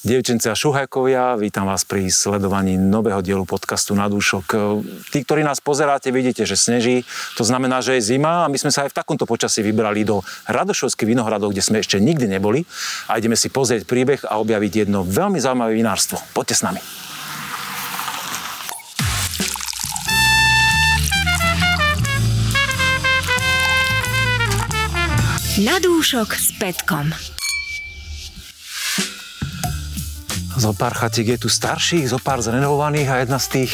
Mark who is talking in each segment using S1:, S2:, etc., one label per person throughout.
S1: Dievčence a šuhajkovia, vítam vás pri sledovaní nového dielu podcastu Na dúšok. Tí, ktorí nás pozeráte, vidíte, že sneží, to znamená, že je zima a my sme sa aj v takomto počasí vybrali do Radošovských vinohradov, kde sme ešte nikdy neboli a ideme si pozrieť príbeh a objaviť jedno veľmi zaujímavé vinárstvo. Poďte s nami.
S2: Na dúšok s Petkom.
S1: Zo pár chatiek je tu starších, zo pár zrenovovaných a jedna z tých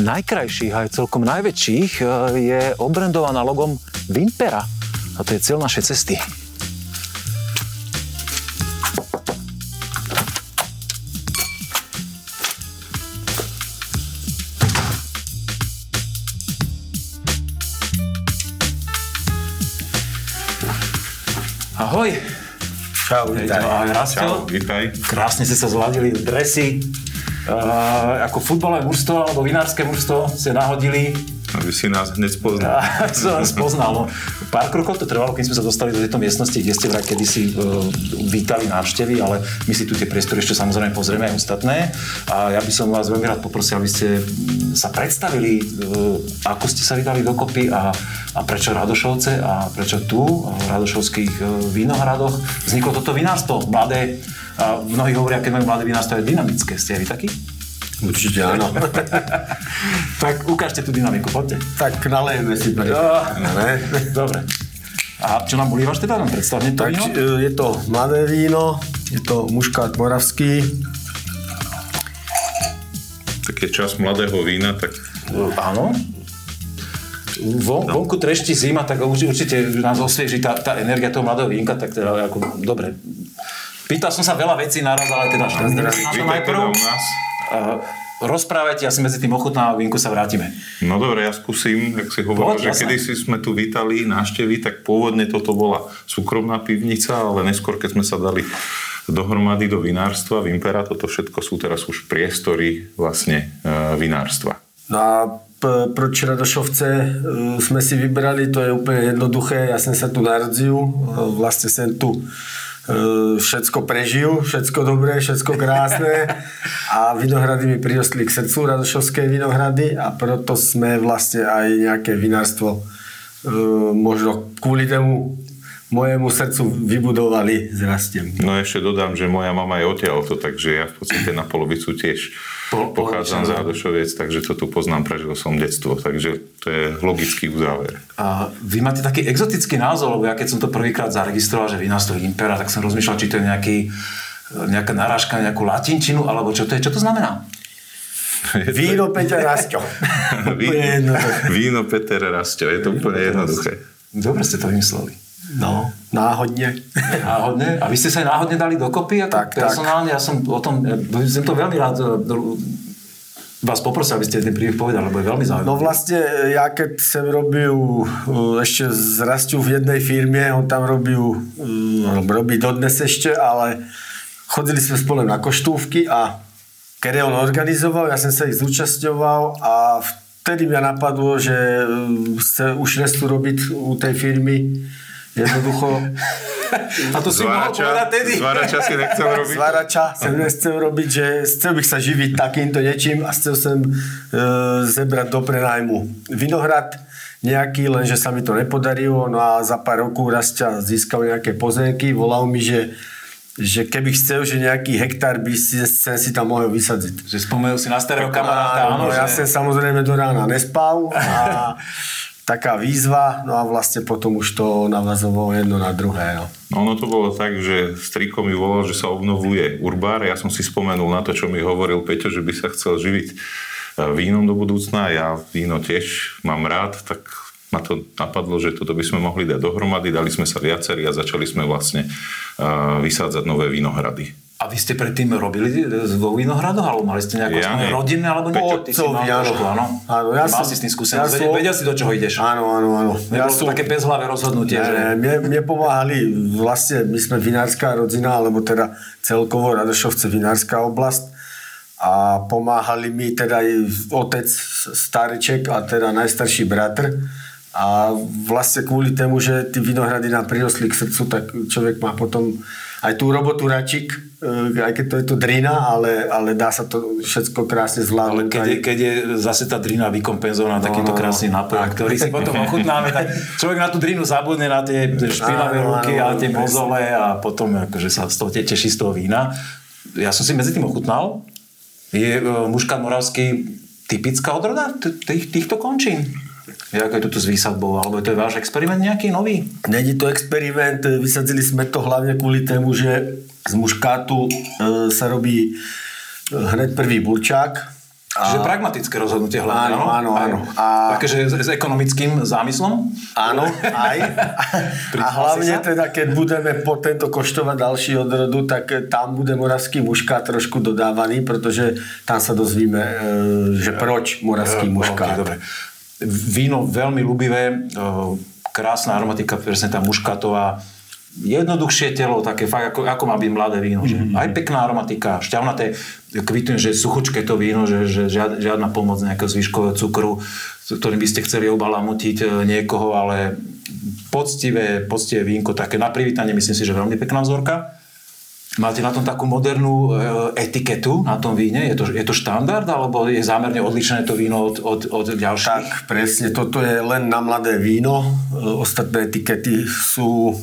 S1: najkrajších aj celkom najväčších e, je obrendovaná logom Vimpera. A to je cieľ našej cesty.
S3: Čau, vítaj.
S1: Ahoj.
S3: Čau, vítaj.
S1: Krásne ste sa zladili, dresy. Uh, ako futbalové mužstvo alebo vinárske mužstvo ste nahodili.
S3: Aby si nás hneď spoznal.
S1: A som poznal. No. Pár krokov to trvalo, kým sme sa dostali do tejto miestnosti, kde ste vraj kedysi uh, vítali návštevy, ale my si tu tie priestory ešte samozrejme pozrieme aj ostatné. A ja by som vás veľmi rád poprosil, aby ste sa predstavili, uh, ako ste sa vydali dokopy a, a prečo Radošovce a prečo tu, v Radošovských uh, vinohradoch, vzniklo toto vinárstvo, mladé, a mnohí hovoria, keď majú mladé vinárstvo, je dynamické. Ste aj vy takí?
S3: Určite áno.
S1: tak ukážte tú dynamiku, poďte.
S3: tak nalejeme si pre. Ne?
S1: Dobre. A čo nám bolívaš teda? Nám predstavne to
S3: Tak
S1: víno?
S3: e, je to mladé víno, je to muškát moravský.
S4: Tak je čas mladého vína, tak
S1: Áno. Von, vonku trešti zima, tak urči- určite nás osvieži tá, tá energia toho mladého vínka, tak teda ako, dobre. Pýtal som sa veľa vecí naraz, ale teda šťastne.
S4: vítaj teda u nás.
S1: Rozprávajte, asi medzi tým ochutná a vínku sa vrátime.
S4: No dobre, ja skúsim, ak si hovoril, že kedy si sme tu vítali návštevy, tak pôvodne toto bola súkromná pivnica, ale neskôr, keď sme sa dali dohromady do vinárstva, Vimpera, toto všetko sú teraz už priestory vlastne e, vinárstva.
S3: No a p- proč Radošovce e, sme si vybrali, to je úplne jednoduché. Ja som sa tu narodil, e, vlastne som tu všetko prežil, všetko dobré, všetko krásne a vinohrady mi prirostli k srdcu, Radošovské vinohrady a preto sme vlastne aj nejaké vinárstvo e, možno kvôli tomu mojemu srdcu vybudovali s rastiem.
S4: No ešte dodám, že moja mama je odtiaľto, takže ja v podstate na polovicu tiež
S1: Po-
S4: pochádzam z. Radošoviec, takže to tu poznám, prežil som detstvo, takže to je logický uzáver.
S1: A vy máte taký exotický názov, lebo ja keď som to prvýkrát zaregistroval, že vinárstvo Impera, tak som rozmýšľal, či to je nejaký, nejaká narážka na nejakú latinčinu, alebo čo to je, čo to znamená?
S3: Víno Peťa Rastio.
S4: Víno, víno Peter Rastio, je to úplne jednoduché.
S1: Dobre ste to vymysleli.
S3: No, náhodne.
S1: Náhodne? A vy ste sa aj náhodne dali dokopy? Ako
S3: Tak, tak.
S1: personálne? Ja som o tom, ja som to veľmi rád e, vás poprosil, aby ste ten príbeh povedali, lebo je veľmi zaujímavý.
S3: No vlastne, ja keď som robil uh, ešte s Rastiu v jednej firme, on tam robil, robí dodnes ešte, ale chodili sme spolu na koštúvky a keď on organizoval, ja som sa ich zúčastňoval a vtedy mňa napadlo, že chce už nestu robiť u tej firmy. Jednoducho
S1: A to si mohol povedať tedy.
S4: zvárača si nechcel robiť?
S3: Zvarača som nechcel robiť, že chcel bych sa živiť takýmto niečím a chcel som e, zebrať do prenajmu vinohrad nejaký, lenže sa mi to nepodarilo, no a za pár rokov Rastia získal nejaké pozemky, volal mi, že že keby chcel, že nejaký hektár by si, sem si tam mohol vysadziť.
S1: Že spomenul si na starého kamaráta, áno,
S3: no, ja
S1: že...
S3: som samozrejme do rána nespal a taká výzva, no a vlastne potom už to navazovalo jedno na druhé. No.
S4: No ono to bolo tak, že striko mi volal, že sa obnovuje urbár. Ja som si spomenul na to, čo mi hovoril Peťo, že by sa chcel živiť e, vínom do budúcna. Ja víno tiež mám rád, tak ma to napadlo, že toto by sme mohli dať dohromady. Dali sme sa viacerí a začali sme vlastne uh, vysádzať nové vinohrady.
S1: A vy ste predtým robili vo vinohradoch, alebo mali ste nejaké
S4: Ja
S1: ja, rodinné, alebo nie?
S3: Otcovi,
S1: Ty si mal
S3: áno.
S1: trošku, áno.
S3: Áno, ja
S1: Mal
S3: som-
S1: si s tým
S3: ja
S1: skúsenosť,
S3: som-
S1: vedel, vedel si, do čoho ideš.
S3: Áno, áno, áno.
S1: Nebolo to také bezhlavé rozhodnutie, že...
S3: Ne, mne, mne pomáhali, vlastne my sme vinárska rodina, alebo teda celkovo Radošovce vinárska oblasť a pomáhali mi teda aj otec stareček a teda najstarší bratr a vlastne kvôli tomu, že tí vinohrady nám prirostli k srdcu, tak človek má potom aj tú robotu račík, e, aj keď to je to drina, ale, ale dá sa to všetko krásne
S1: Ale
S3: zvládnuť.
S1: keď je, keď je zase tá drina vykompenzovaná no, takýmto
S3: no,
S1: krásny nápoj, ktorý si potom ochutnáme, tak človek na tú drinu zabudne na tie špinavé
S3: Áno,
S1: ruky
S3: áno,
S1: a tie mozole a potom akože sa z toho te- teší z toho vína. Ja som si medzi tým ochutnal. Je uh, muškat moravský typická odroda tých, týchto končín? Jak je to s výsadbou? Alebo je to váš experiment nejaký nový?
S3: Není to experiment, vysadzili sme to hlavne kvôli tému, že z muškátu e, sa robí e, hned prvý burčák.
S1: Čiže pragmatické rozhodnutie hlavne,
S3: Áno, áno, áno. A-
S1: Takže s, s ekonomickým zámyslom?
S3: Áno, aj. A hlavne teda, keď budeme po tento koštovať ďalší odrodu, tak tam bude moravský muškát trošku dodávaný, pretože tam sa dozvíme, e, že proč moravský
S1: Eh,
S3: muškát.
S1: Okay, dobre. Víno veľmi ľubivé, eh, krásna aromatika, presne tá muškatová, jednoduchšie telo, také fakt, ako, ako má byť mladé víno. Že?
S3: Mhm.
S1: Aj pekná aromatika, šťavnaté, kvitujem, že je suchučké to víno, že, že žiad, žiadna pomoc nejakého zvyškového cukru, ktorým by ste chceli obalamutiť eh, niekoho, ale poctivé, poctivé vínko, také na privítanie, myslím si, že veľmi pekná vzorka. Máte na tom takú modernú e, etiketu na tom víne? Je to, je to štandard, alebo je zámerne odlišené to víno od, od, od ďalších?
S3: Tak, presne, toto je len na mladé víno, e, ostatné etikety sú,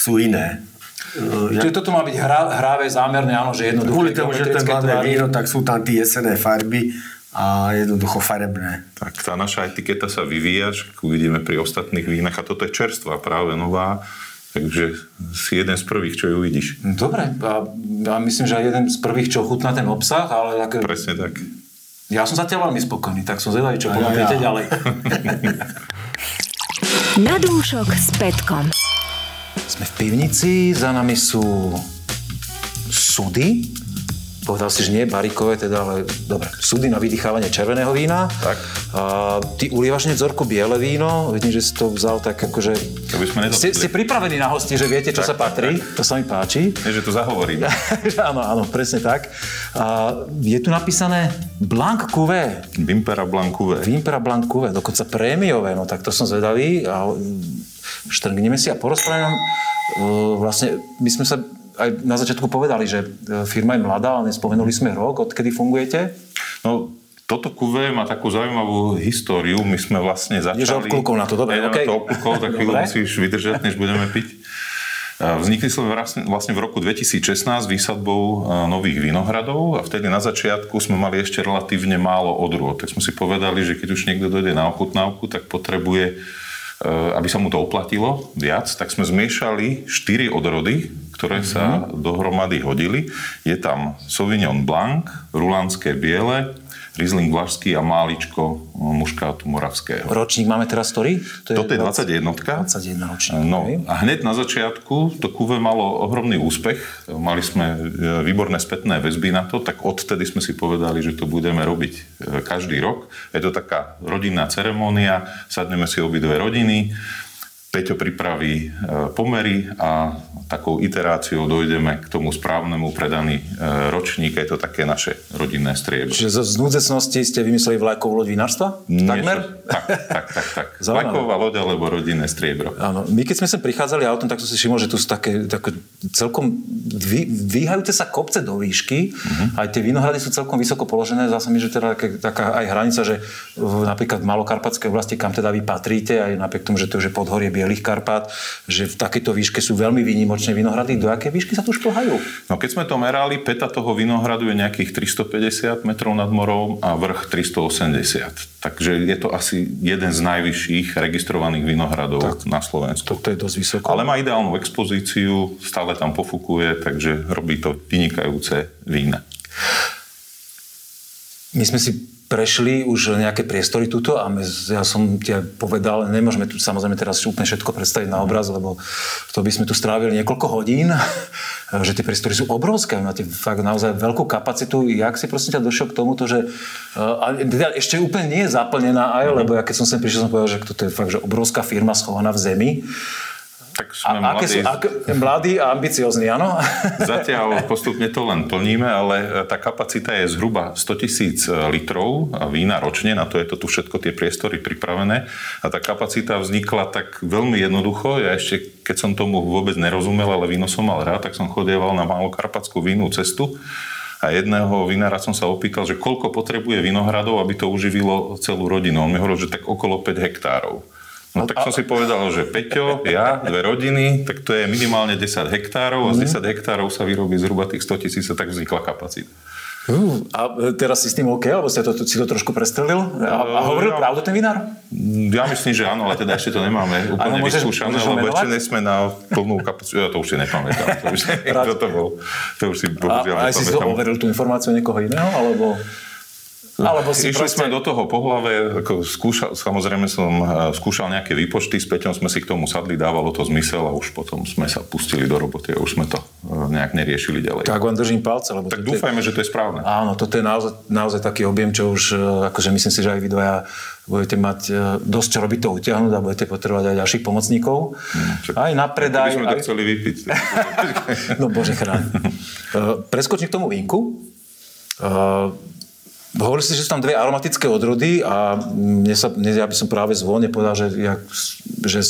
S3: sú iné. E,
S1: Čiže toto má byť hra, hravé, zámerné, áno, že jednoduché.
S3: Kvôli tomu, že to je mladé
S1: tvary.
S3: víno, tak sú tam tie jesené farby a jednoducho farebné.
S4: Tak tá naša etiketa sa vyvíja, uvidíme pri ostatných vínach a toto je čerstvá, práve nová, takže si jeden z prvých, čo ju uvidíš.
S1: Dobre, a, ja myslím, že aj jeden z prvých, čo chutná ten obsah, ale také,
S4: Presne tak.
S1: ja som zatiaľ veľmi spokojný, tak som zvedavý, čo ponúknete
S3: ja.
S1: ďalej.
S2: Na dúšok s Petkom.
S1: Sme v pivnici, za nami sú sudy. Povedal si, že nie barikové, teda, ale dobre, sudy na vydýchávanie červeného vína.
S4: Tak.
S1: A, ty ulievaš vzorku biele víno, vidím, že si to vzal tak akože...
S4: To by sme
S1: Ste, ste pripravení na hosti, že viete, čo
S4: Tak,
S1: sa patrí, to sa mi páči.
S4: Nie, že to zahovoríme.
S1: áno, áno, presne tak. A, je tu napísané Blanc Cuvée,
S4: Vimpera Blancouve.
S1: Vimpera Blanc Cuvée, dokonca prémiové, no tak to som zvedavý. A štrngneme si a porozprávame vlastne, my sme sa aj na začiatku povedali, že e, firma je mladá, ale nespomenuli sme rok, odkedy fungujete.
S4: No, toto kuve má takú zaujímavú históriu. My sme vlastne začali...
S1: Ideš obklukov na to, dobre, okej.
S4: to obklukov, tak chvíľu musíš vydržať, než budeme piť. Vznikli sme vlastne, v roku 2016 výsadbou nových vinohradov a vtedy na začiatku sme mali ešte relatívne málo odrôd. Tak sme si povedali, že keď už niekto dojde na ochutnávku, tak potrebuje, aby sa mu to oplatilo viac, tak sme zmiešali 4 odrody, ktoré sa dohromady hodili. Je tam Sauvignon Blanc, Rulanské biele, Riesling Vlašský a máličko muškátu moravského.
S1: Ročník máme teraz ktorý?
S4: Toto je 21.
S1: 21 ročník.
S4: No
S1: okej.
S4: a hneď na začiatku to kuve malo ohromný úspech. Mali sme e, výborné spätné väzby na to, tak odtedy sme si povedali, že to budeme robiť e, každý rok. Je to taká rodinná ceremónia, sadneme si obidve rodiny, Peťo pripraví e, pomery a takou iteráciou dojdeme k tomu správnemu predaný e, ročník. Je to také naše rodinné striebro.
S1: Čiže zo znúdzecnosti ste vymysleli vlajkovú loď vinárstva? Takmer?
S4: Tak, tak, tak. tak. Vlaková loď alebo rodinné striebro.
S1: Áno. My keď sme sem prichádzali autom, tak som si všimol, že tu sú také, také celkom dví, dvíhajúce sa kopce do výšky.
S4: Mhm.
S1: Aj tie vinohrady sú celkom vysoko položené. Zdá sa mi, že teda taká aj hranica, že napríklad v Malokarpatskej oblasti, kam teda vy patríte, aj napriek tomu, že to už je podhorie Bielých Karpát, že v takejto výške sú veľmi výnimočné vinohrady. Do aké výšky sa tu šplhajú?
S4: No keď sme to merali, peta toho vinohradu je nejakých 350 metrov nad morom a vrch 380. Takže je to asi jeden z najvyšších registrovaných vinohradov tak. na Slovensku.
S1: Toto je dosť vysoko.
S4: Ale má ideálnu expozíciu, stále tam pofukuje, takže robí to vynikajúce vína.
S1: My sme si prešli už nejaké priestory tuto a ja som ti povedal, nemôžeme tu samozrejme teraz úplne všetko predstaviť na obraz, lebo to by sme tu strávili niekoľko hodín, že tie priestory sú obrovské, máte fakt naozaj veľkú kapacitu. Jak si prosím ťa došiel k tomuto, že a teda ešte úplne nie je zaplnená aj, lebo ja keď som sem prišiel, som povedal, že toto je fakt že obrovská firma schovaná v zemi.
S4: Tak
S1: A,
S4: sme
S1: sú
S4: mladí.
S1: ak, mladí a ambiciozni, áno?
S4: Zatiaľ postupne to len plníme, ale tá kapacita je zhruba 100 tisíc litrov vína ročne, na to je to tu všetko tie priestory pripravené. A tá kapacita vznikla tak veľmi jednoducho. Ja ešte, keď som tomu vôbec nerozumel, ale víno som mal rád, tak som chodieval na malokarpatskú vínu cestu a jedného vinára som sa opýtal, že koľko potrebuje vinohradov, aby to uživilo celú rodinu. On mi hovoril, že tak okolo 5 hektárov. No tak som si povedal, že Peťo, ja, dve rodiny, tak to je minimálne 10 hektárov a z 10 hektárov sa vyrobí zhruba tých 100 tisíc a tak vznikla kapacita.
S1: Uh, a teraz si s tým OK, alebo si to, si to trošku prestrelil? A, a hovoril
S4: ja-
S1: pravdu ten vinár?
S4: Ja myslím, že áno, ale teda ešte to nemáme úplne
S1: môžeš-
S4: vyskúšané,
S1: môžeš
S4: lebo ešte
S1: menovať?
S4: nie sme na plnú kapacitu. Ja to už si nepamätám. To už, kto to bol. To už si
S1: A,
S4: bohužiaľ
S1: a aj si to overil tú informáciu niekoho iného, alebo... Alebo si
S4: Išli
S1: proste...
S4: sme do toho po hlave, ako skúšal, samozrejme som eh, skúšal nejaké výpočty, s Peťom sme si k tomu sadli, dávalo to zmysel a už potom sme sa pustili do roboty a už sme to eh, nejak neriešili ďalej.
S1: Tak vám držím palce, lebo...
S4: Tak
S1: toto je-
S4: dúfajme, že to je správne.
S1: Áno, toto je naozaj, naozaj taký objem, čo už, e, akože myslím si, že aj vy dvaja budete mať e, dosť čo robiť to utiahnuť a budete potrebovať aj ďalších pomocníkov.
S4: Čak-
S1: aj na
S4: Keby
S1: predaj.
S4: sme to
S1: Aj...
S4: chceli vypiť.
S1: No bože chráň. E, Preskočím k tomu vínku. Hovorili ste, že sú tam dve aromatické odrody a mne sa, mne, ja by som práve zvolne povedal, že, jak, že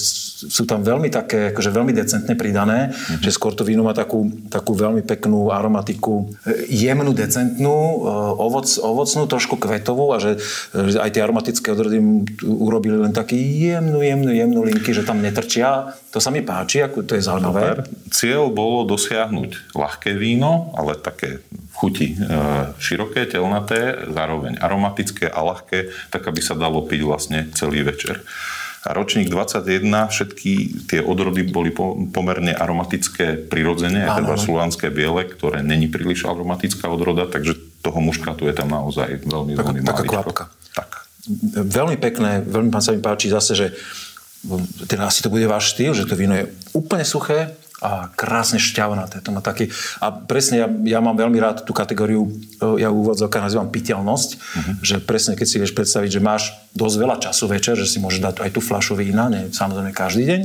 S1: sú tam veľmi také, akože veľmi decentne pridané, mm-hmm. že skôr to víno má takú, takú veľmi peknú aromatiku, e, jemnú, decentnú, e, ovoc, ovocnú, trošku kvetovú a že, že aj tie aromatické odrody urobili len taký jemnú, jemnú, jemnú linky, že tam netrčia. To sa mi páči, ako to je zaujímavé.
S4: Cieľ bolo dosiahnuť ľahké víno, ale také chuti e, široké, telnaté, zároveň aromatické a ľahké, tak aby sa dalo piť vlastne celý večer. A ročník 21, všetky tie odrody boli po, pomerne aromatické prirodzene, aj teda slovanské biele, ktoré není príliš aromatická odroda, takže toho muškatu je tam naozaj veľmi,
S1: Taká-
S4: veľmi
S1: taká kvapka.
S4: Tak.
S1: Veľmi pekné, veľmi pán sa mi páči zase, že teda asi to bude váš štýl, že to víno je úplne suché a krásne šťavnaté. To má taký, a presne ja, ja mám veľmi rád tú kategóriu, e, ja úvodzovka nazývam piteľnosť, uh-huh. že presne keď si vieš predstaviť, že máš dosť veľa času večer, že si môžeš dať aj tú fľašu vína, nie samozrejme každý deň,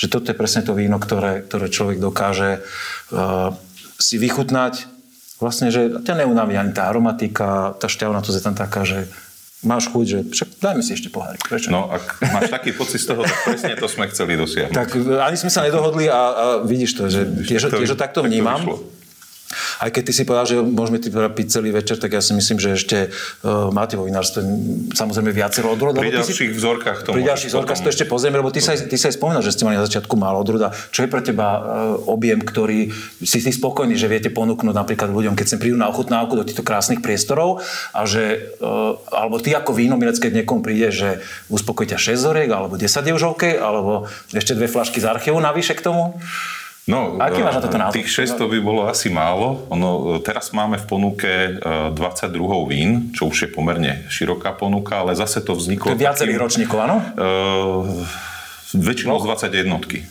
S1: že toto je presne to víno, ktoré, ktoré človek dokáže uh, si vychutnať vlastne, že ťa neunaví ani tá aromatika, tá šťavnatosť je tam taká, že máš chuť, že však dajme si ešte pohárik. Prečo?
S4: No, ak máš taký pocit z toho, tak presne to sme chceli dosiahnuť.
S1: Tak e, ani sme sa nedohodli a, a vidíš to, že tiež, tiež to takto
S4: tak to
S1: vnímam. Aj keď ty si povedal, že môžeme ty teda piť celý večer, tak ja si myslím, že ešte uh, máte vo vinárstve samozrejme viacero odrod.
S4: Pri
S1: ty si-
S4: ďalších vzorkách to
S1: Pri ďalších vzorkách to ešte pozrieme, lebo ty sa, ty sa aj spomínal, že ste mali na začiatku málo odroda. Čo je pre teba uh, objem, ktorý si si spokojný, že viete ponúknuť napríklad ľuďom, keď sem prídu na ochutnávku do týchto krásnych priestorov a že, uh, alebo ty ako víno, milec, keď niekomu príde, že uspokojí ťa 6 zoriek, alebo 10 je už OK, alebo ešte dve flašky z archívu navyše k tomu?
S4: No,
S1: Aký máš na toto názor?
S4: Tých 600 by bolo asi málo. Ono, e, teraz máme v ponuke e, 22 vín, čo už je pomerne široká ponuka, ale zase to vzniklo...
S1: To je viacerých ročníkov, áno?
S4: Uh, väčšinou z 21 jednotky.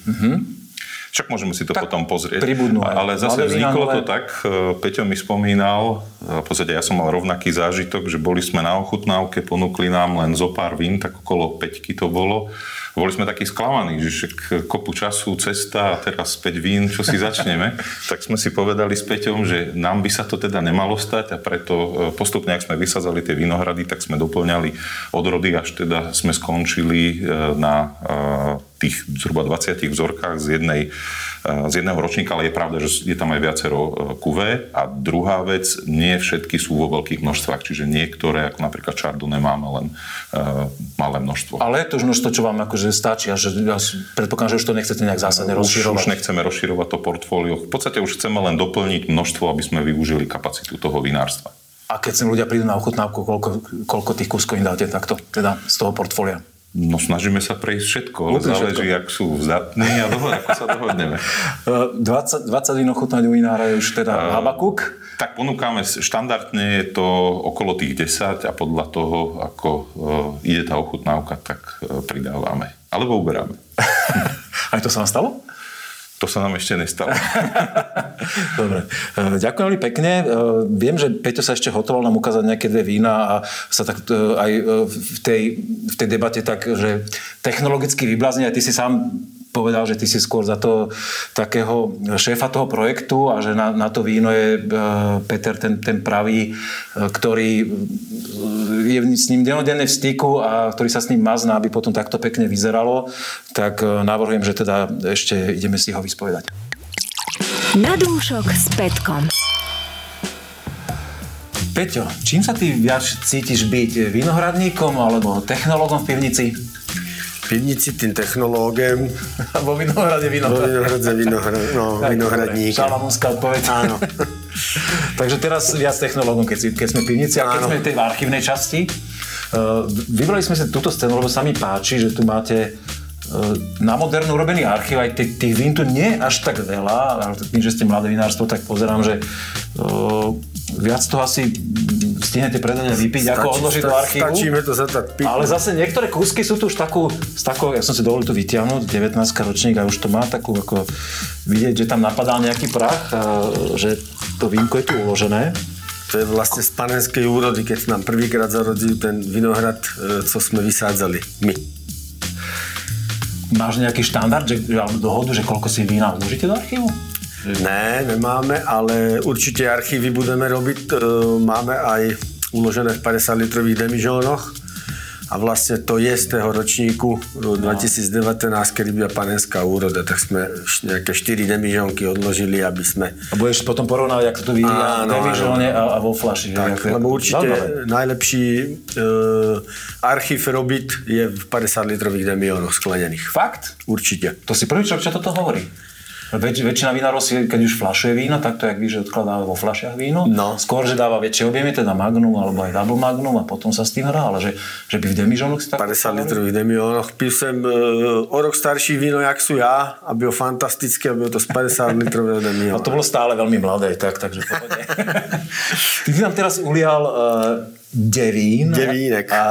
S4: Však môžeme si to
S1: Tak
S4: potom pozrieť.
S1: pribudnú
S4: Ale zase vzniklo to tak, Peťo mi spomínal, v podstate ja som mal rovnaký zážitok, že boli sme na ochutnávke, ponúkli nám len zo pár vín, tak okolo 5 to bolo. Boli sme takí sklamaní, že však kopu času, cesta a teraz 5 vín, čo si začneme. tak sme si povedali s Peťom, že nám by sa to teda nemalo stať a preto e, postupne, ak sme vysadzali tie vinohrady, tak sme doplňali odrody, až teda sme skončili e, na e, tých zhruba 20 vzorkách z, jednej, z jedného ročníka, ale je pravda, že je tam aj viacero kuvé. A druhá vec, nie všetky sú vo veľkých množstvách, čiže niektoré, ako napríklad Chardonnay, máme len množstvo.
S1: Ale je to už množstvo, čo vám akože stačí a že ja predpokladám, že už to nechcete nejak zásadne
S4: už,
S1: rozširovať.
S4: už nechceme rozširovať to portfólio. V podstate už chceme len doplniť množstvo, aby sme využili kapacitu toho vinárstva.
S1: A keď sem ľudia prídu na ochutnávku, koľko, koľko tých kúskov im dáte takto, teda z toho portfólia?
S4: No snažíme sa prejsť všetko, ale záleží, ak sú zdatní a dohod, ako sa dohodneme.
S1: Uh, 20, 20 vín ochutnať u vinára je už teda Habakuk.
S4: Tak ponúkame, štandardne je to okolo tých 10 a podľa toho, ako uh, ide tá ochutnávka, tak uh, pridávame. Alebo uberáme.
S1: Aj to sa vám stalo?
S4: To sa nám ešte nestalo.
S1: Dobre. E, Ďakujem veľmi pekne. E, Viem, že Peťo sa ešte hotoval nám ukázať nejaké dve vína a sa tak e, aj e, v tej, v tej debate tak, že technologicky vyblázni, aj ty si sám povedal, že ty si skôr za to takého šéfa toho projektu a že na, na to víno je e, Peter ten, ten pravý, e, ktorý je s ním denodenne v styku a ktorý sa s ním mazná, aby potom takto pekne vyzeralo, tak e, navrhujem, že teda ešte ideme si ho vyspovedať.
S2: Na dúšok s Petkom.
S1: Peťo, čím sa ty viac cítiš byť? Vinohradníkom alebo technológom v pivnici?
S3: Pivnici tým technológem.
S1: A vo Vinohrade
S3: Vo
S1: vinohrad.
S3: Vinohradze vinohra, no, vinohradník.
S1: Šalamúnská odpoveď.
S3: Áno.
S1: Takže teraz viac technológom, keď, si, keď sme v pivnici a keď
S3: Áno.
S1: sme v tej archívnej časti. Uh, vybrali sme si túto scénu, lebo sa mi páči, že tu máte uh, na modernú urobený archív, aj tých, tých vín tu nie je až tak veľa, ale tým, že ste mladé vinárstvo, tak pozerám, že uh, viac toho asi stihnete predať a vypiť, ako odložiť do archívu.
S3: Stačíme to zatať piť.
S1: Ale zase niektoré kúsky sú tu už takú, z takou, ja som si dovolil tu vytiahnuť, 19 ročník a už to má takú, ako vidieť, že tam napadal nejaký prach, a, že to vínko je tu uložené.
S3: To je vlastne z panenskej úrody, keď nám prvýkrát zarodil ten vinohrad, e, co sme vysádzali my.
S1: Máš nejaký štandard, že, že, alebo dohodu, že koľko si vína uložíte do archívu?
S3: Ne, nemáme, ale určite archívy budeme robiť. E, Máme aj uložené v 50 litrových demižónoch a vlastne to je z toho ročníku e, 2019, kedy byla panenská úroda, tak sme nejaké 4 demižónky odložili, aby sme...
S1: A budeš potom porovnávať, ako to vyvíja v demižóne a, a vo flaši. že?
S3: Tak,
S1: je-
S3: lebo určite
S1: Zaujímavé.
S3: najlepší e, archív robiť je v 50 litrových demiónoch sklenených.
S1: Fakt?
S3: Určite.
S1: To si prvý človek, čo toto hovorí. Väč, väčšina vinárov si, keď už flašuje víno, tak to jak víš, že odkladá vo flašiach víno.
S3: No.
S1: Skôr, že dáva väčšie objemy, teda magnum alebo aj double magnum a potom sa s tým hrá, ale že, že by v demižónoch si tak...
S3: 50 litrových demiónoch. Pil som e, o rok starší víno, jak sú ja, a bylo fantastické, a bylo to z 50 litrového
S1: No
S3: demióna.
S1: to bolo stále veľmi mladé, tak, takže. Ty si nám teraz ulial uh, Devín.
S3: Devínek.
S1: A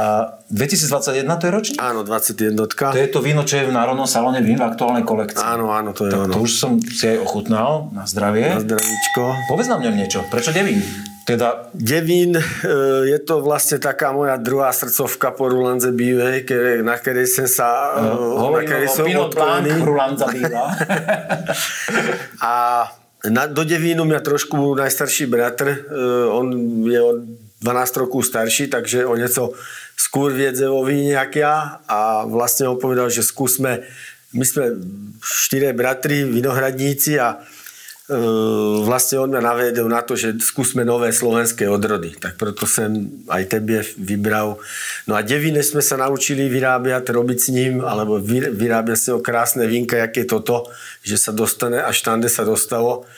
S1: 2021 to je ročník?
S3: Áno, 21.
S1: To je to víno, čo je v Národnom salóne vín v aktuálnej kolekcii.
S3: Áno, áno, to je
S1: tak to
S3: ono.
S1: už som si aj ochutnal, na zdravie.
S3: Na zdravíčko.
S1: Povedz nám o ňom niečo. Prečo Devín? Teda
S3: Devín, e, je to vlastne taká moja druhá srdcovka po Rulanze kere- na ktorej som sa... e, na
S1: hovoríme
S3: ktorej
S1: o
S3: som
S1: Pinot Blanc
S3: odkojený.
S1: Rulanza Býva.
S3: A na, do Devínu mňa trošku najstarší bratr, e, on je o 12 rokov starší, takže o nieco skôr viedze o víne, jak ja. A vlastne on povedal, že skúsme, my sme štyre bratri, vinohradníci a e, vlastne on mňa navedel na to, že skúsme nové slovenské odrody. Tak preto som aj tebe vybral. No a Devine sme sa naučili vyrábať, robiť s ním, alebo vy- vyrábať si ho krásne vínka, jak je toto, že sa dostane, až tam, kde sa dostalo.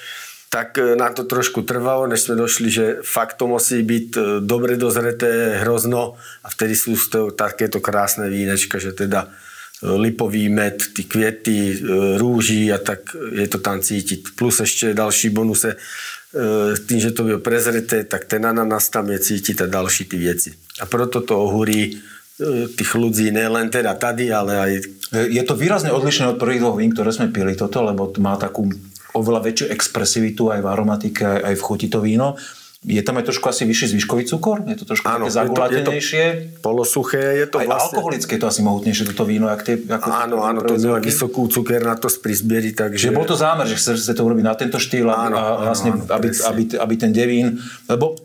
S3: Tak e, na to trošku trvalo, než sme došli, že fakt to musí byť e, dobre dozreté, hrozno a vtedy sú toho takéto krásne vínečka, že teda e, lipový med, ty kviety, rúží a tak je to tam cítiť. Plus ešte další bonuse, tým, že to bylo prezreté, tak ten ananas tam je cítiť a další ty veci. A proto to ohúrí e, tých ľudí nielen teda tady, ale aj
S1: Je to výrazne odlišné od prvých dvoch vín, ktoré sme pili toto, lebo má takú oveľa väčšiu expresivitu aj v aromatike, aj v chuti to víno. Je tam aj trošku asi vyšší zvyškový cukor? Je to trošku
S3: Áno,
S1: také
S3: je to- je to-
S1: zagulatenejšie?
S3: polosuché, je to
S1: Aj
S3: vlastne...
S1: alkoholické je to asi mohutnejšie toto víno, jak tie, ako
S3: Áno, áno, to má vysokú cukernatosť pri zbieri, takže...
S1: Že bol to zámer, že chcete to urobiť na tento štýl
S3: Áno,
S1: a vlastne,
S3: áno,
S1: aby,
S3: presne.
S1: aby, aby, ten devín, lebo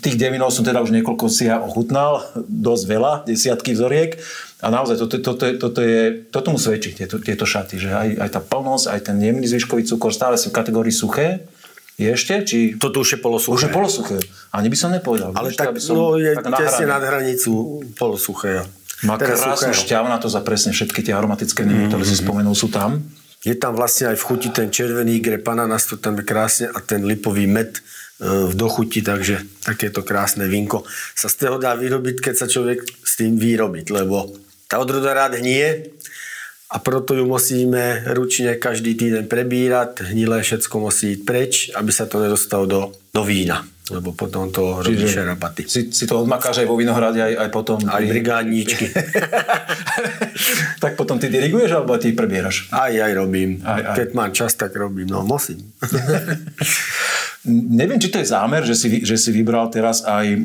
S1: tých devínov som teda už niekoľko si ja ochutnal, dosť veľa, desiatky vzoriek a naozaj toto, toto, toto, je, toto mu svedčí, tieto, tieto šaty, že aj, aj tá plnosť, aj ten jemný zvyškový cukor stále sú v kategórii suché, je ešte? Či...
S3: Toto už je polosuché.
S1: Už je polosuché. Ani by som nepovedal.
S3: Ale tak,
S1: aby som
S3: no, je
S1: tak
S3: tesne nad hranicu polosuchého.
S1: Má
S3: Teda
S1: krásnu
S3: suchého.
S1: šťavnatosť a presne všetky tie aromatické nemy, ktoré si spomenul, sú tam.
S3: Je tam vlastne aj v chuti ten červený grep ananas, to tam je krásne a ten lipový med e, v dochuti, takže takéto krásne vínko sa z toho dá vyrobiť, keď sa človek s tým vyrobiť, lebo tá odroda rád hnie a proto ju musíme ručne každý týden prebírať, hnilé všetko musí ísť preč, aby sa to nedostalo do, do vína, lebo potom to robí šerapaty.
S1: si, si to odmakáš aj vo Vinohrade, aj, aj potom...
S3: Aj
S1: pri-
S3: brigádničky.
S1: tak potom ty diriguješ, alebo ty prebieraš?
S3: Aj, aj robím.
S1: Aj, aj.
S3: Keď mám čas, tak robím. No, musím.
S1: Neviem, či to je zámer, že si, že si vybral teraz aj e,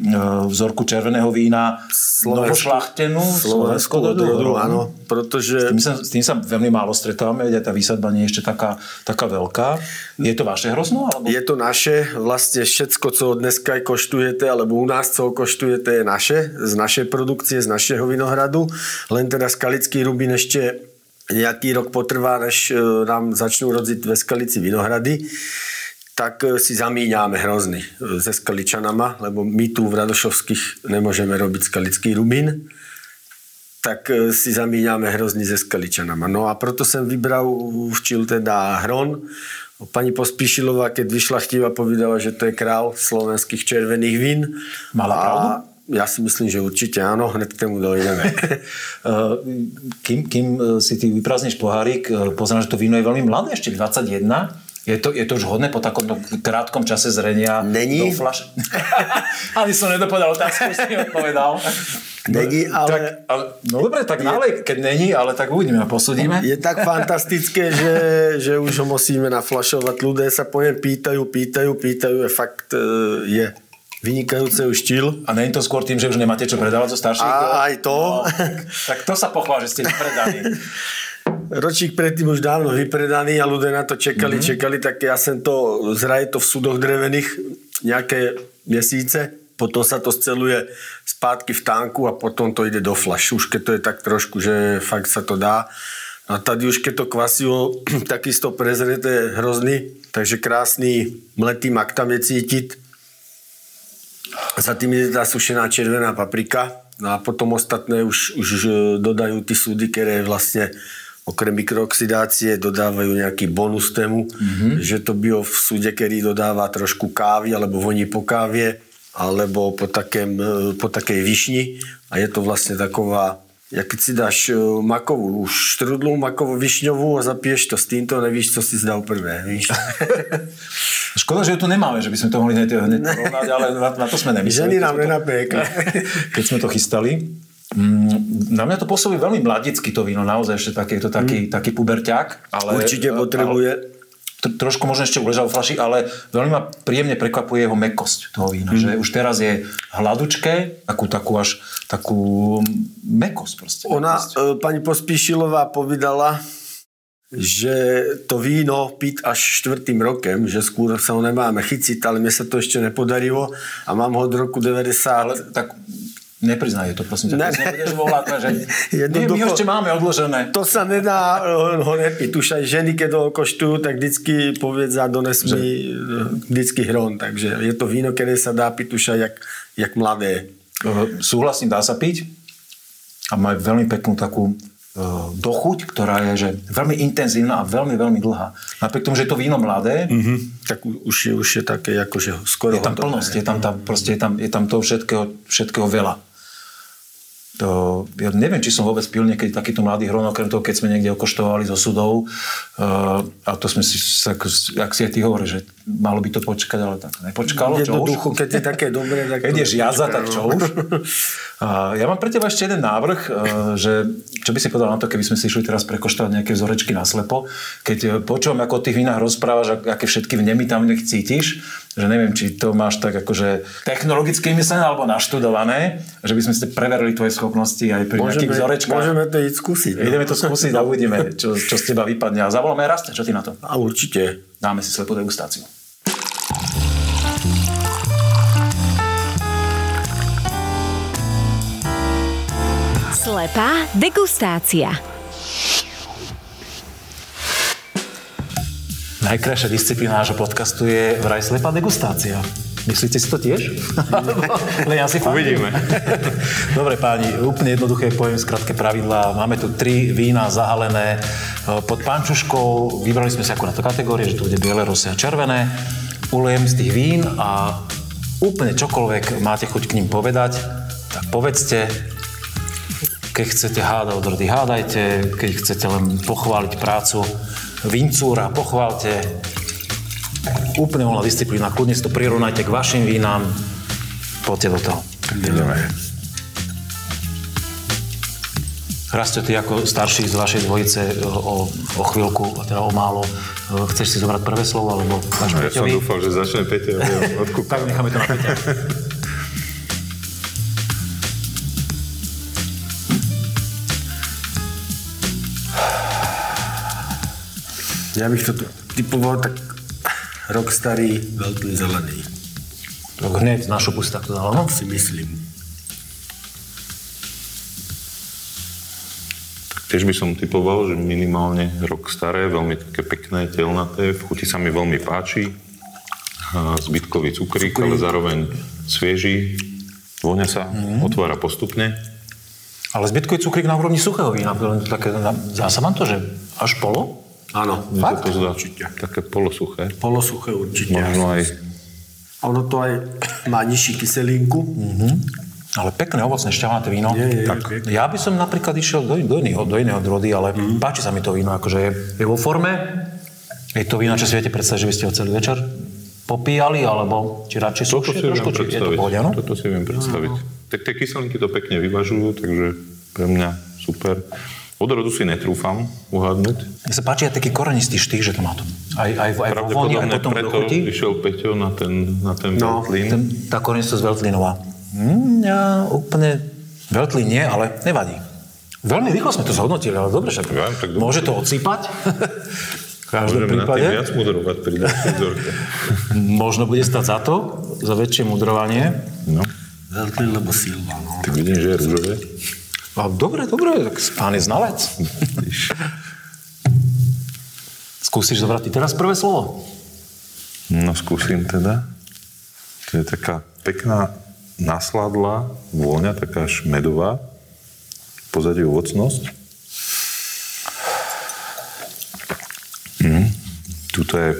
S1: vzorku červeného vína novošlachtenú,
S3: Slovenskú odrodu, áno, pretože...
S1: S tým, sa, s tým sa veľmi málo stretávame, veď tá výsadba nie je ešte taká, taká veľká. Je to vaše hrozno? Alebo?
S3: Je to naše, vlastne všetko, co dneska koštujete, alebo u nás, co koštujete, je naše, z našej produkcie, z našeho vinohradu, len teda skalický rubín ešte nejaký rok potrvá, než e, nám začnú rodziť ve skalici vinohrady tak e, si zamíňame hrozny e, se skaličanama, lebo my tu v Radošovských nemôžeme robiť skalický rubín, tak e, si zamíňame hrozný se skaličanama. No a proto som vybral, včil teda Hron. Pani Pospíšilová, keď vyšla chtiva, povedala, že to je král slovenských červených vín.
S1: Mala pravdu?
S3: Ja si myslím, že určite áno, hned k tomu dojdeme.
S1: kým, kým si ty vyprázdniš pohárik, poznáš, že to víno je veľmi mladé, ešte 21. Je to, je to už hodné po takom krátkom čase zrenia
S3: Není.
S1: do flaše? Ani som nedopovedal otázku, si odpovedal.
S3: Není, ale...
S1: Tak, ale... No dobre, tak nálej, keď není, ale tak uvidíme a posudíme.
S3: Je tak fantastické, že, že už ho musíme naflašovať. Ľudia sa po ňom pýtajú, pýtajú, pýtajú. Je fakt, e, je vynikajúceho štýl.
S1: A není to skôr tým, že už nemáte čo predávať zo starších?
S3: A aj to.
S1: No, tak, tak to sa pochvál, že ste nepredaní.
S3: Ročík predtým už dávno vypredaný a ľudia na to čekali, mm-hmm. čekali, tak ja som to, zraje to v súdoch drevených nejaké měsíce, potom sa to sceluje zpátky v tánku a potom to ide do flash. Už keď to je tak trošku, že fakt sa to dá. A tady už keď to kvasilo, takisto prezrete hrozný, takže krásný mletý mak tam je cítiť. Za tým je tá sušená červená paprika. No a potom ostatné už, už dodajú ty súdy, ktoré vlastne okrem mikrooxidácie dodávajú nejaký bonus tému, mm-hmm. že to bio v súde, ktorý dodáva trošku kávy alebo voní po kávie alebo po, takém, e, po takej višni a je to vlastne taková jak keď si dáš e, makovú štrudlu, makovú višňovú a zapiješ to s týmto, nevíš, co si zdal prvé, víš.
S1: Škoda, že ju tu nemáme, že by sme to mohli hneď, hneď porovnať, ale na, na to sme nemysleli.
S3: Ženy nám nenapiekli.
S1: Keď sme to chystali. Mm, na mňa to pôsobí veľmi mladicky to víno, naozaj ešte taký, to taký, mm. taký puberťák. Ale,
S3: Určite potrebuje.
S1: Ale, trošku možno ešte uležal v flaši, ale veľmi ma príjemne prekvapuje jeho mekosť toho vína. Mm. Že už teraz je hladučké, takú, takú až takú mekosť proste.
S3: Ona,
S1: mekosť.
S3: e, pani Pospíšilová povedala, že to víno piť až štvrtým rokem, že skôr sa ho nemáme chyciť, ale mne sa to ešte nepodarilo a mám ho od roku 90.
S1: Ale tak Nepriznaj to, prosím ťa. Ne, že my, my ešte máme odložené.
S3: To sa nedá eh, ho nepiť. Už aj ženy, keď ho koštujú, tak vždycky povedz a dones mi eh, vždycky hron. Takže je to víno, ktoré sa dá piť už aj jak, jak mladé.
S1: Uh, súhlasím, dá sa piť. A má veľmi peknú takú dochuť, ktorá je že veľmi intenzívna a veľmi, veľmi dlhá. Napriek tomu, že je to víno mladé,
S3: mm-hmm. tak už je, už je také akože skoro
S1: Je tam hotové. plnosť, je tam, tam, proste, je tam, je tam toho všetkého, všetkého veľa. To, ja neviem, či som vôbec pil niekedy takýto mladý hron, okrem toho, keď sme niekde okoštovali zo sudov. Uh, a to sme si, ak, ak si aj ty hovoríš, že malo by to počkať, ale tak nepočkalo.
S3: Jednoducho, keď je také dobré, tak
S1: Keď je žiaza, tak čo už. Uh, ja mám pre teba ešte jeden návrh, uh, že čo by si povedal na to, keby sme si išli teraz prekoštovať nejaké vzorečky na slepo. Keď uh, počúvam, ako o tých vinách rozprávaš, aké všetky vnemy tam nech cítiš, že neviem, či to máš tak akože technologicky myslené alebo naštudované, že by sme si preverili tvoje schopnosti aj pri
S3: môžeme,
S1: nejakých vzorečkách.
S3: Môžeme to ísť skúsiť.
S1: No. Ideme to skúsiť a uvidíme, čo, čo z teba vypadne. A zavoláme Raste, čo ty na to?
S3: A určite.
S1: Dáme si slepú degustáciu.
S2: Slepá degustácia.
S1: Najkrajšia disciplína nášho podcastu je vraj slepá degustácia. Myslíte si to tiež? Len ja si
S4: Uvidíme.
S1: Dobre páni, úplne jednoduché poviem skrátke pravidlá. Máme tu tri vína zahalené e, pod pančuškou. Vybrali sme si ako na to kategórie, že to bude biele, rosé a červené. Ulejem z tých vín a úplne čokoľvek máte chuť k ním povedať, tak povedzte. Keď chcete hádať odrody, hádajte. Keď chcete len pochváliť prácu vincúra, pochválte. Úplne voľná disciplína, kľudne si to prirovnajte k vašim vínám. Poďte do toho.
S3: Dobre.
S1: Rastio, ty ako starší z vašej dvojice o, o chvíľku, teda o málo, e, chceš si zobrať prvé slovo, alebo máš
S4: Ja som dúfal, že začne Peťa, odkúkal.
S1: Tak necháme to na Peťa.
S3: Ja bych to typoval tak rok starý, veľký zelený,
S1: Tak hneď na šupu si takto dal, no?
S3: si myslím.
S4: Tiež by som typoval, že minimálne rok staré, veľmi také pekné, telnaté, v chuti sa mi veľmi páči. A Zbytkový cukrík, ale zároveň svieži. Vôňa sa otvára postupne.
S1: Ale zbytkový cukrík na úrovni suchého vína, také, zdá sa vám to, že až polo?
S3: Áno,
S1: Fakt?
S4: to
S3: Určite.
S4: také polosuché.
S3: polosuché určite.
S4: Možno aj
S3: A ono to aj má nižší kyselinku.
S1: Ale pekné, ovocné, šťavnaté víno.
S3: Je, je, je,
S1: tak,
S3: pekné.
S1: ja by som napríklad išiel do, do, iného, do iného drody, ale mm. páči sa mi to víno, akože je, je vo forme. Je to víno, čo si viete predstaviť, že by ste ho celý večer popíjali, alebo či radšej
S4: viem
S1: trošku, či je to pohode, áno?
S4: Toto si viem predstaviť. Tak tie kyselinky to pekne vyvažujú, takže pre mňa super. Odrodu si netrúfam uhadnúť.
S1: Mne sa páči aj taký korenistý štých, že to má to. Aj, aj, aj vo voni, aj potom
S4: preto
S1: chuti.
S4: išiel Peťo na ten, na ten
S3: No,
S4: Veltlín.
S1: Ten, tá korenistosť veľtlinová. Mm, ja úplne veľtlín nie, ale nevadí. Veľmi rýchlo sme to zhodnotili, ale dobre, že
S4: Ja, tak dobre.
S1: môže to odsýpať. každom
S4: Môžeme na
S1: prípade.
S4: tým viac mudrovať pri vzorke.
S1: Možno bude stať za to, za väčšie mudrovanie.
S4: No,
S3: Veľký, lebo silva, no.
S4: tak vidím, že je rúžové.
S1: A dobre, dobre, tak pán je znalec. Skúsiš zobrať ty teraz prvé slovo?
S4: No skúsim teda. To je taká pekná nasladlá vôňa, taká až medová. Pozadí ovocnosť. Mm. Tuto je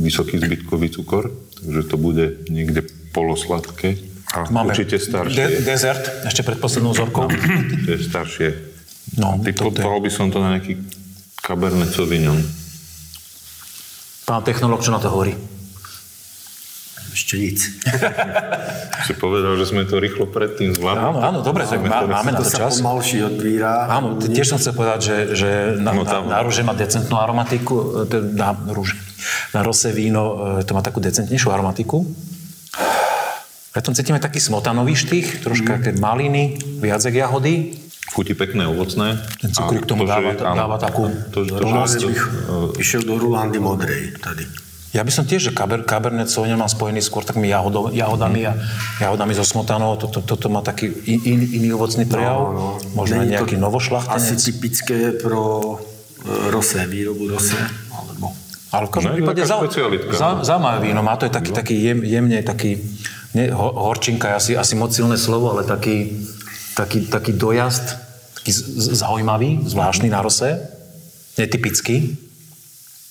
S4: vysoký zbytkový cukor, takže to bude niekde polosladké. A určite
S1: de-
S4: staršie.
S1: dezert, ešte pred poslednou zorkou.
S4: To je staršie.
S1: No,
S4: Typoval by som to na nejaký Cabernet Sauvignon.
S1: Pán technológ, čo na to hovorí?
S3: Ešte nic.
S4: Si povedal, že sme to rýchlo predtým zvládli.
S1: Áno, áno, dobre, tak má, máme na
S3: To
S1: to
S3: sa
S1: čas.
S3: pomalšie otvíra.
S1: Áno, tiež som chcel povedať, že, že na,
S4: No
S1: no,
S4: tam-
S1: na, na rúže má decentnú aromatiku, e, to- na rúže, na rose víno e, to má takú decentnejšiu aromatiku. Preto cítime taký smotanový štých, troška mm. maliny, viac jak jahody.
S4: Chuti pekné, ovocné.
S1: Ten cukrík tomu
S4: že-
S1: dáva,
S4: áno,
S1: dáva takú
S4: to, to, že,
S3: bych išiel do Rulandy modrej tady.
S1: Ja by som tiež, že Caber, Cabernet Sauvignon mám spojený skôr takými jahodov, jahodami a jahodami zo smotanou. Toto, toto má taký in, in, iný ovocný prejav. Možno aj
S3: Není to
S1: nejaký
S3: Asi
S1: novošlachtenec.
S3: typické pro e, rose, výrobu rose. Alebo...
S1: Ale v každom
S4: No, je to
S1: prípade za, zaujímavé víno. Má to je taký, taký jem, jemne, taký, nie, ho, horčinka je asi, asi moc silné slovo, ale taký, taký, taký dojazd, taký z- z- zaujímavý, zvláštny na rose, netypický.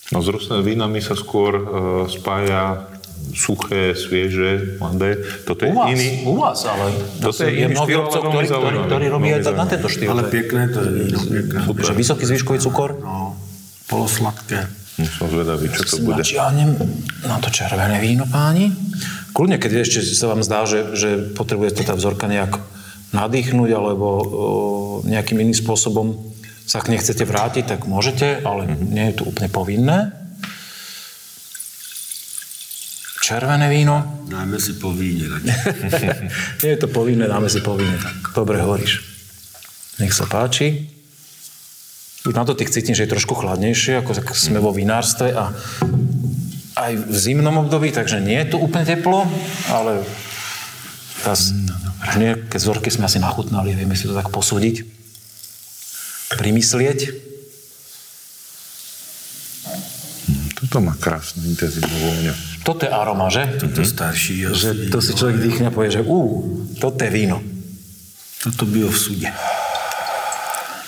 S4: No s rostnými vínami sa skôr uh, spája suché, svieže, mladé. Toto je
S1: U vás,
S4: iný.
S1: u vás, ale
S4: Toto je iný
S1: mnoho výrobcov, ktorí,
S4: zaujímavý.
S1: ktorí robia aj na tento štýl.
S3: Ale pekné to je víno, pekné.
S1: Že vysoký zvyškový cukor.
S3: No, polosladké.
S4: No, som zvedavý, čo to bude.
S1: Načiahnem na to červené víno, páni. Kľudne, keď ešte sa vám zdá, že, že potrebujete tá vzorka nejak nadýchnuť alebo o, nejakým iným spôsobom sa k nej chcete vrátiť, tak môžete, ale nie je to úplne povinné. Červené víno.
S3: Dáme si po víne. radšej.
S1: Nie je to povinné, dáme si povinné. Tak dobre hovoríš. Nech sa páči. Už na to tých cítim, že je trošku chladnejšie, ako tak sme vo vinárstve a aj v zimnom období, takže nie je tu úplne teplo, ale teraz, už nejaké vzorky sme asi nachutnali, vieme si to tak posúdiť, primyslieť.
S4: Toto má krásnu intenzívnu vôňu.
S1: Toto je aroma, že?
S3: To starší.
S1: Že to si človek dýchne a povie, že ú, toto je víno.
S3: Toto bylo v súde.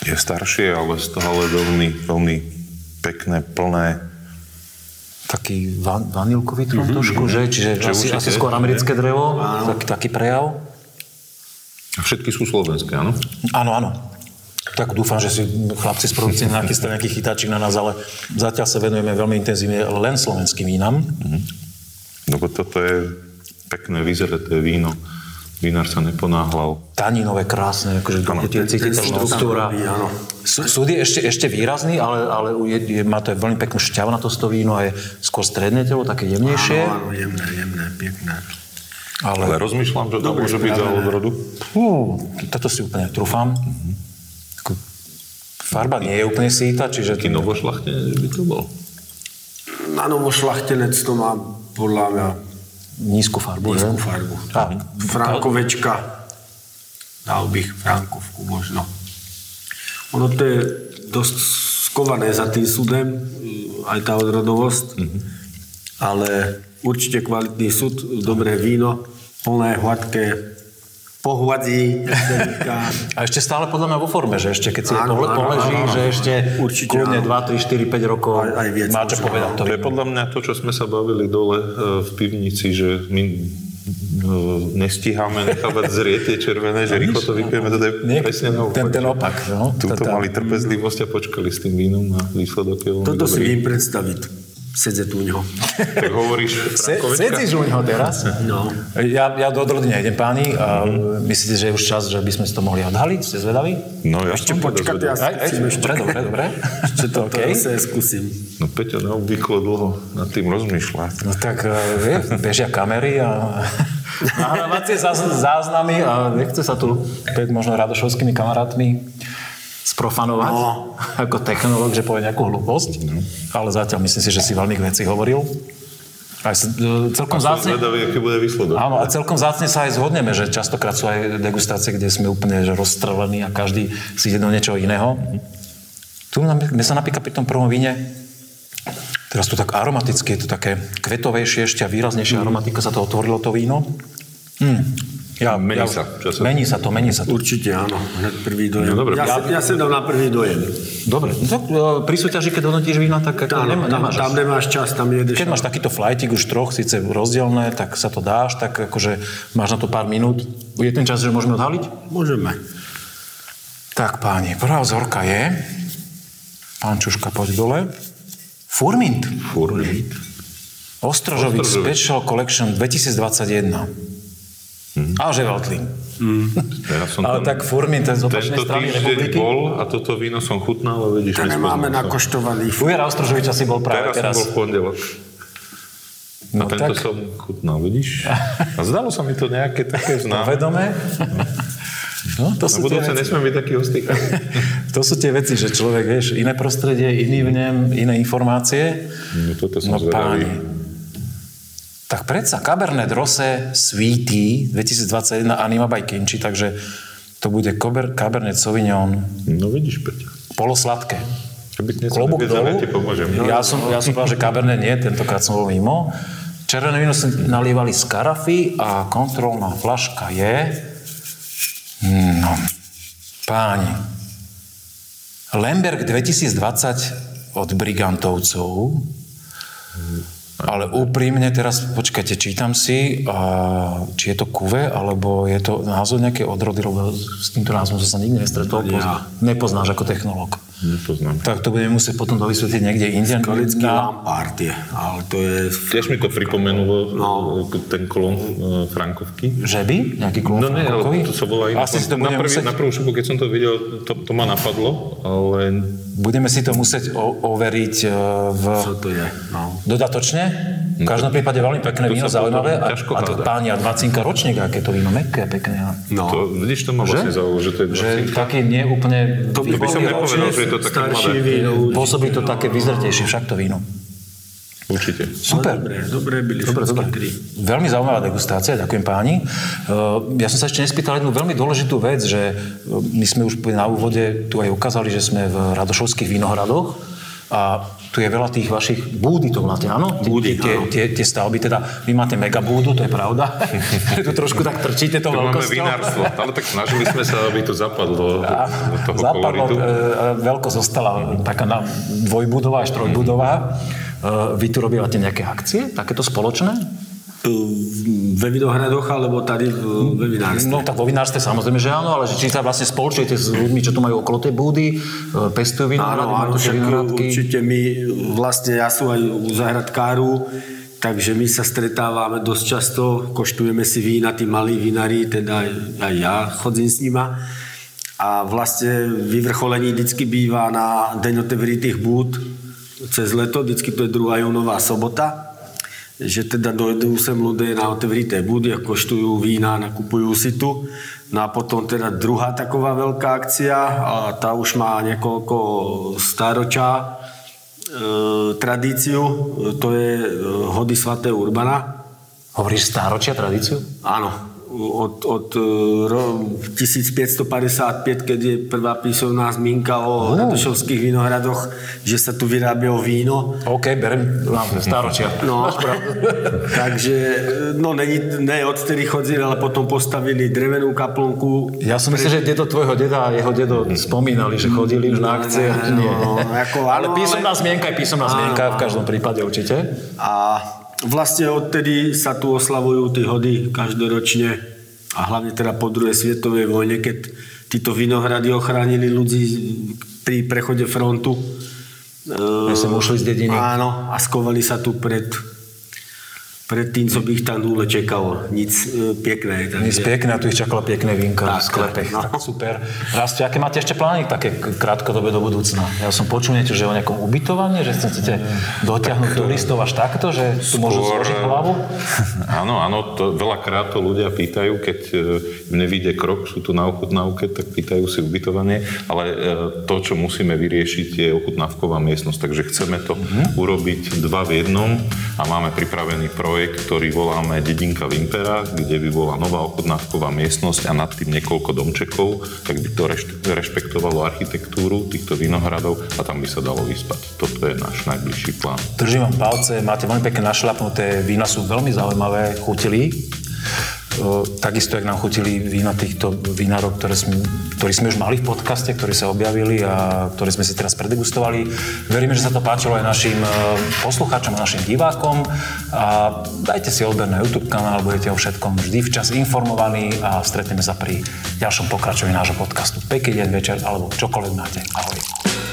S4: Je staršie, ale stále veľmi, veľmi pekné, plné.
S1: Taký van, vanilkový mm-hmm. trošku, že? Čiže
S4: Že
S1: asi, asi skôr americké drevo, taký, taký prejav.
S4: A všetky sú slovenské, áno?
S1: Áno, áno. Tak dúfam, že si chlapci z produkcie nachystali nejaký chytáčik na nás, ale zatiaľ sa venujeme veľmi intenzívne len slovenským vínam.
S4: Lebo toto je pekné, vyzreté víno. Vinár sa neponáhľal.
S1: Taninové, krásne, akože cítiť štruktúra. Súd je ešte, ešte výrazný, ale, ale je, je, má to veľmi peknú šťavnatosť to víno a je skôr stredné telo, také jemnejšie.
S3: Áno, áno, jemné, jemné, pekné.
S4: Ale
S1: Ale,
S4: rozmýšľam, že to môže byť za odrodu.
S1: Fú, toto si úplne trúfam. Farba nie je úplne síta, čiže...
S4: Taký novošlachtenec by to bol.
S3: Na novo šlachtenec to má podľa mňa
S1: Nízku farbu, že?
S3: nízku farbu.
S1: Tak.
S3: Frankovečka. Dal bych Frankovku možno. Ono to je dosť skované za tým súdem, aj tá odrodovosť, ale určite kvalitný súd, dobré víno, plné, hladké, pohľadí.
S1: A ešte stále podľa mňa vo forme, že ešte keď si
S3: Áno, áno,
S1: poleží,
S3: áno, áno.
S1: že ešte
S3: Určite
S1: kľudne
S3: áno.
S1: 2, 3, 4, 5 rokov
S3: Aj- aj viac
S1: má čo
S3: možno,
S1: povedať. To
S4: To je podľa mňa to, čo sme sa bavili dole e, v pivnici, že my e, nestíhame nechávať zrieť tie červené, že rýchlo to vypijeme, to je presne naopak.
S1: ten, ten opak. No,
S4: Tuto
S1: Tá- tá-
S4: mali trpezlivosť a počkali s tým vínom a výsledok je veľmi
S3: Toto si
S4: dobrý.
S3: vím predstaviť. Sedzet u ňoho.
S4: Tak hovoríš
S1: Se, sedíš u neho teraz?
S3: No.
S1: Ja, ja do odrody nejdem, páni. A myslíte, že je už čas, že by sme si to mohli odhaliť? Ste zvedaví?
S4: No ja
S3: Ešte
S4: som
S3: počkať, ja
S4: podozvedel.
S1: Aj, aj,
S3: skúsim ešte.
S1: dobre, dobre, dobre.
S3: Ešte to
S1: OK.
S3: okay. zase skúsim.
S4: No Peťo neobvykle dlho nad tým rozmýšľa.
S1: No tak vie, bežia kamery a nahrávacie záz- záznamy a nechce sa tu pred možno radošovskými kamarátmi sprofanovať
S3: No.
S1: ako technológ, že povie nejakú hlúposť. Ale zatiaľ myslím si, že si veľmi k veci hovoril. Aj celkom
S4: Som
S1: zácne...
S4: zvedavý, aký bude výsledok.
S1: Áno, a celkom zácne sa aj zhodneme, že častokrát sú aj degustácie, kde sme úplne že rozstrelení a každý si ide do niečoho iného. Tu mne sa napríklad pri tom prvom víne Teraz to tak aromaticky, je to také kvetovejšie ešte a výraznejšia aromatika sa to otvorilo to víno. Hm. Ja,
S4: Mení
S1: ja,
S4: sa časom.
S1: Mení sa to, mení sa to.
S3: Určite áno, hneď prvý dojem.
S4: No dobre.
S3: ja, ja, ja som dal na prvý dojem.
S1: Dobre, no tak e, pri súťaži, keď hodnotíš vína, tak
S3: Tam,
S1: nemá,
S3: tam,
S1: nemáš.
S3: tam nemáš čas, tam jedeš.
S1: Keď máš takýto flightik už troch, síce rozdielne, tak sa to dáš, tak akože máš na to pár minút. Je ten čas, že môžeme odhaliť?
S3: Môžeme.
S1: Tak páni, prvá vzorka je, pán Čuška, poď dole. Furmint.
S4: Furmint.
S1: Ostrožovic. Special Collection 2021. A že Veltlín.
S4: Ja som
S1: Ale
S4: tam
S1: tak Furmint, ten z opačnej strany republiky.
S4: bol a toto víno som chutnal, ale vidíš,
S3: To nemáme nakoštovaný.
S1: Ujera Ostrožoviča si bol práve
S4: Teraz,
S1: teraz.
S4: som bol v pondelok.
S1: No
S4: a tento
S1: tak.
S4: som chutnal, vidíš? A zdalo sa mi to nejaké také známe.
S1: Povedome. No, to
S4: Na
S1: sú,
S4: budúce nesmiem byť taký hostýkavý.
S1: to sú tie veci, že človek, vieš, iné prostredie, iný vnem, iné informácie.
S4: No toto som
S1: No
S4: zvedavý.
S1: páni. Tak predsa Cabernet Rosé Sweetie 2021 Anima by Kinči, takže to bude Cober- Cabernet Sauvignon
S4: No vidíš, Peťo.
S1: polosladké. Klobúk dolu.
S4: ja pomôžem.
S1: Ja som, ja som povedal, že Cabernet nie, tentokrát som bol mimo. Červené víno si nalievali z karafy a kontrolná flaška je... No, páni. Lemberg 2020 od Brigantovcov. Ale úprimne teraz, počkajte, čítam si, a, či je to kuve, alebo je to názov nejaké odrody, lebo s týmto názvom som sa nikdy nestretol.
S3: Ja.
S1: Nepoznáš ako technológ.
S4: Nepoznám.
S1: Tak to budeme musieť potom dovysvetliť niekde inde.
S3: Kalický
S1: Na-
S3: Lampard je, ale to je...
S4: Tiež mi to pripomenulo
S3: No.
S4: e, ten kolón e, Frankovky.
S1: Že by? Nejaký klon
S4: No nie, ale to sa volá inak.
S1: Asi si to
S4: na, prvý,
S1: musieť,
S4: na prvú šupu, keď som to videl, to, to ma napadlo, ale
S1: budeme si to musieť o, overiť e, v...
S3: Co to je? No.
S1: Dodatočne. V každom prípade veľmi pekné
S4: To
S1: víno, zaujímavé. A,
S4: ťažko
S1: a to páni, a 20 ročník, aké to víno, mekké, pekné.
S3: no.
S4: to, vidíš, to ma vlastne zaujalo, že to je
S1: Že
S4: 20.
S1: taký nie úplne...
S3: To by
S4: som nepovedal,
S1: ročník.
S4: že je to také mladé.
S3: víno.
S1: Pôsobí to také vyzretejšie, však to víno.
S4: Určite.
S1: Super.
S3: Dobre, dobre byli
S1: Dobre, dobre.
S3: tri.
S1: Veľmi zaujímavá degustácia, ďakujem páni. Uh, Ja som sa ešte nespýtal jednu veľmi dôležitú vec, že uh, my sme už na úvode tu aj ukázali, že sme v Radošovských vinohradoch a tu je veľa tých vašich búdy, to máte, áno?
S3: Búdy,
S1: tie,
S3: áno.
S1: tie, tie stavby, teda vy máte megabúdu, to je pravda. tu trošku tak trčíte to
S4: To máme
S1: veľkosťou.
S4: vinárstvo, ale tak snažili sme sa, aby to zapadlo do toho
S1: Zapadlo,
S4: koloritu.
S1: e, veľkosť zostala taká na dvojbudová až trojbudová. E, Vy tu robívate nejaké akcie, takéto spoločné?
S3: Ve Vinohradoch, alebo tady v, ve vinárstve?
S1: No tak vo vinárstve samozrejme, že áno, ale že či sa vlastne spolučujete s ľuďmi, čo tu majú okolo tej búdy, e, pestujú vinohrady,
S3: Áno, áno, však
S1: vinohradky.
S3: určite my, vlastne ja som aj u zahradkáru, takže my sa stretávame dosť často, koštujeme si vína, tí malí vinári, teda aj ja chodím s nima. A vlastne vyvrcholení vždycky býva na deň otevritých búd cez leto, vždycky to je 2. júnová sobota že teda dojdú sem ľudia na otevřité budy a koštujú vína, nakupujú si tu. No a potom teda druhá taková veľká akcia, a tá už má niekoľko staročá e, tradíciu, to je e, hody svaté Urbana.
S1: Hovoríš stáročia tradíciu?
S3: Áno, od, od e, 1555, keď je prvá písomná zmienka o uh. Radošovských vinohradoch, že sa tu vyrábilo víno.
S1: OK, berem, mám staročia.
S3: No, takže, no, ne, ne odtedy chodili, ale potom postavili drevenú kaplnku.
S1: Ja som myslel, že dedo tvojho deda a jeho dedo spomínali, že chodili už na akcie.
S3: No, no, ako,
S1: ale písomná ale... zmienka je písomná zmienka v každom prípade určite.
S3: A vlastne odtedy sa tu oslavujú tie hody každoročne a hlavne teda po druhej svetovej vojne, keď títo vinohrady ochránili ľudí pri prechode frontu.
S1: Ja som ušli z dediny.
S3: Áno, a skovali sa tu pred predtým, co by ich tam dole čekalo. Nic e, pekné.
S1: Takže... Nic pekné, tu ich čakalo pekné vínko v sklepe. No. Tak super. Rastie, aké máte ešte plány také krátkodobé do budúcna? Ja som počul niečo, že o nejakom ubytovaní, že chcete dotiahnuť tak, turistov až takto, že tu môžu zložiť hlavu?
S4: Áno, áno, to, veľakrát to ľudia pýtajú, keď e, im nevíde krok, sú tu na ochutnávke, tak pýtajú si ubytovanie, ale e, to, čo musíme vyriešiť, je ochutnávková miestnosť, takže chceme to mm-hmm. urobiť dva v jednom a máme pripravený projekt projekt, ktorý voláme Dedinka Vimpera, kde by bola nová ochutnávková miestnosť a nad tým niekoľko domčekov, tak by to rešpektovalo architektúru týchto vinohradov a tam by sa dalo vyspať. Toto je náš najbližší plán.
S1: Držím vám palce, máte veľmi pekne našľapnuté, vína sú veľmi zaujímavé, chutili takisto, jak nám chutili vína týchto vinárov, ktoré sme, ktorí sme už mali v podcaste, ktorí sa objavili a ktoré sme si teraz predegustovali. Veríme, že sa to páčilo aj našim e, poslucháčom a našim divákom. A dajte si odber na YouTube kanál, budete o všetkom vždy včas informovaní a stretneme sa pri ďalšom pokračovaní nášho podcastu. Pekný deň, večer alebo čokoľvek máte. Ahoj.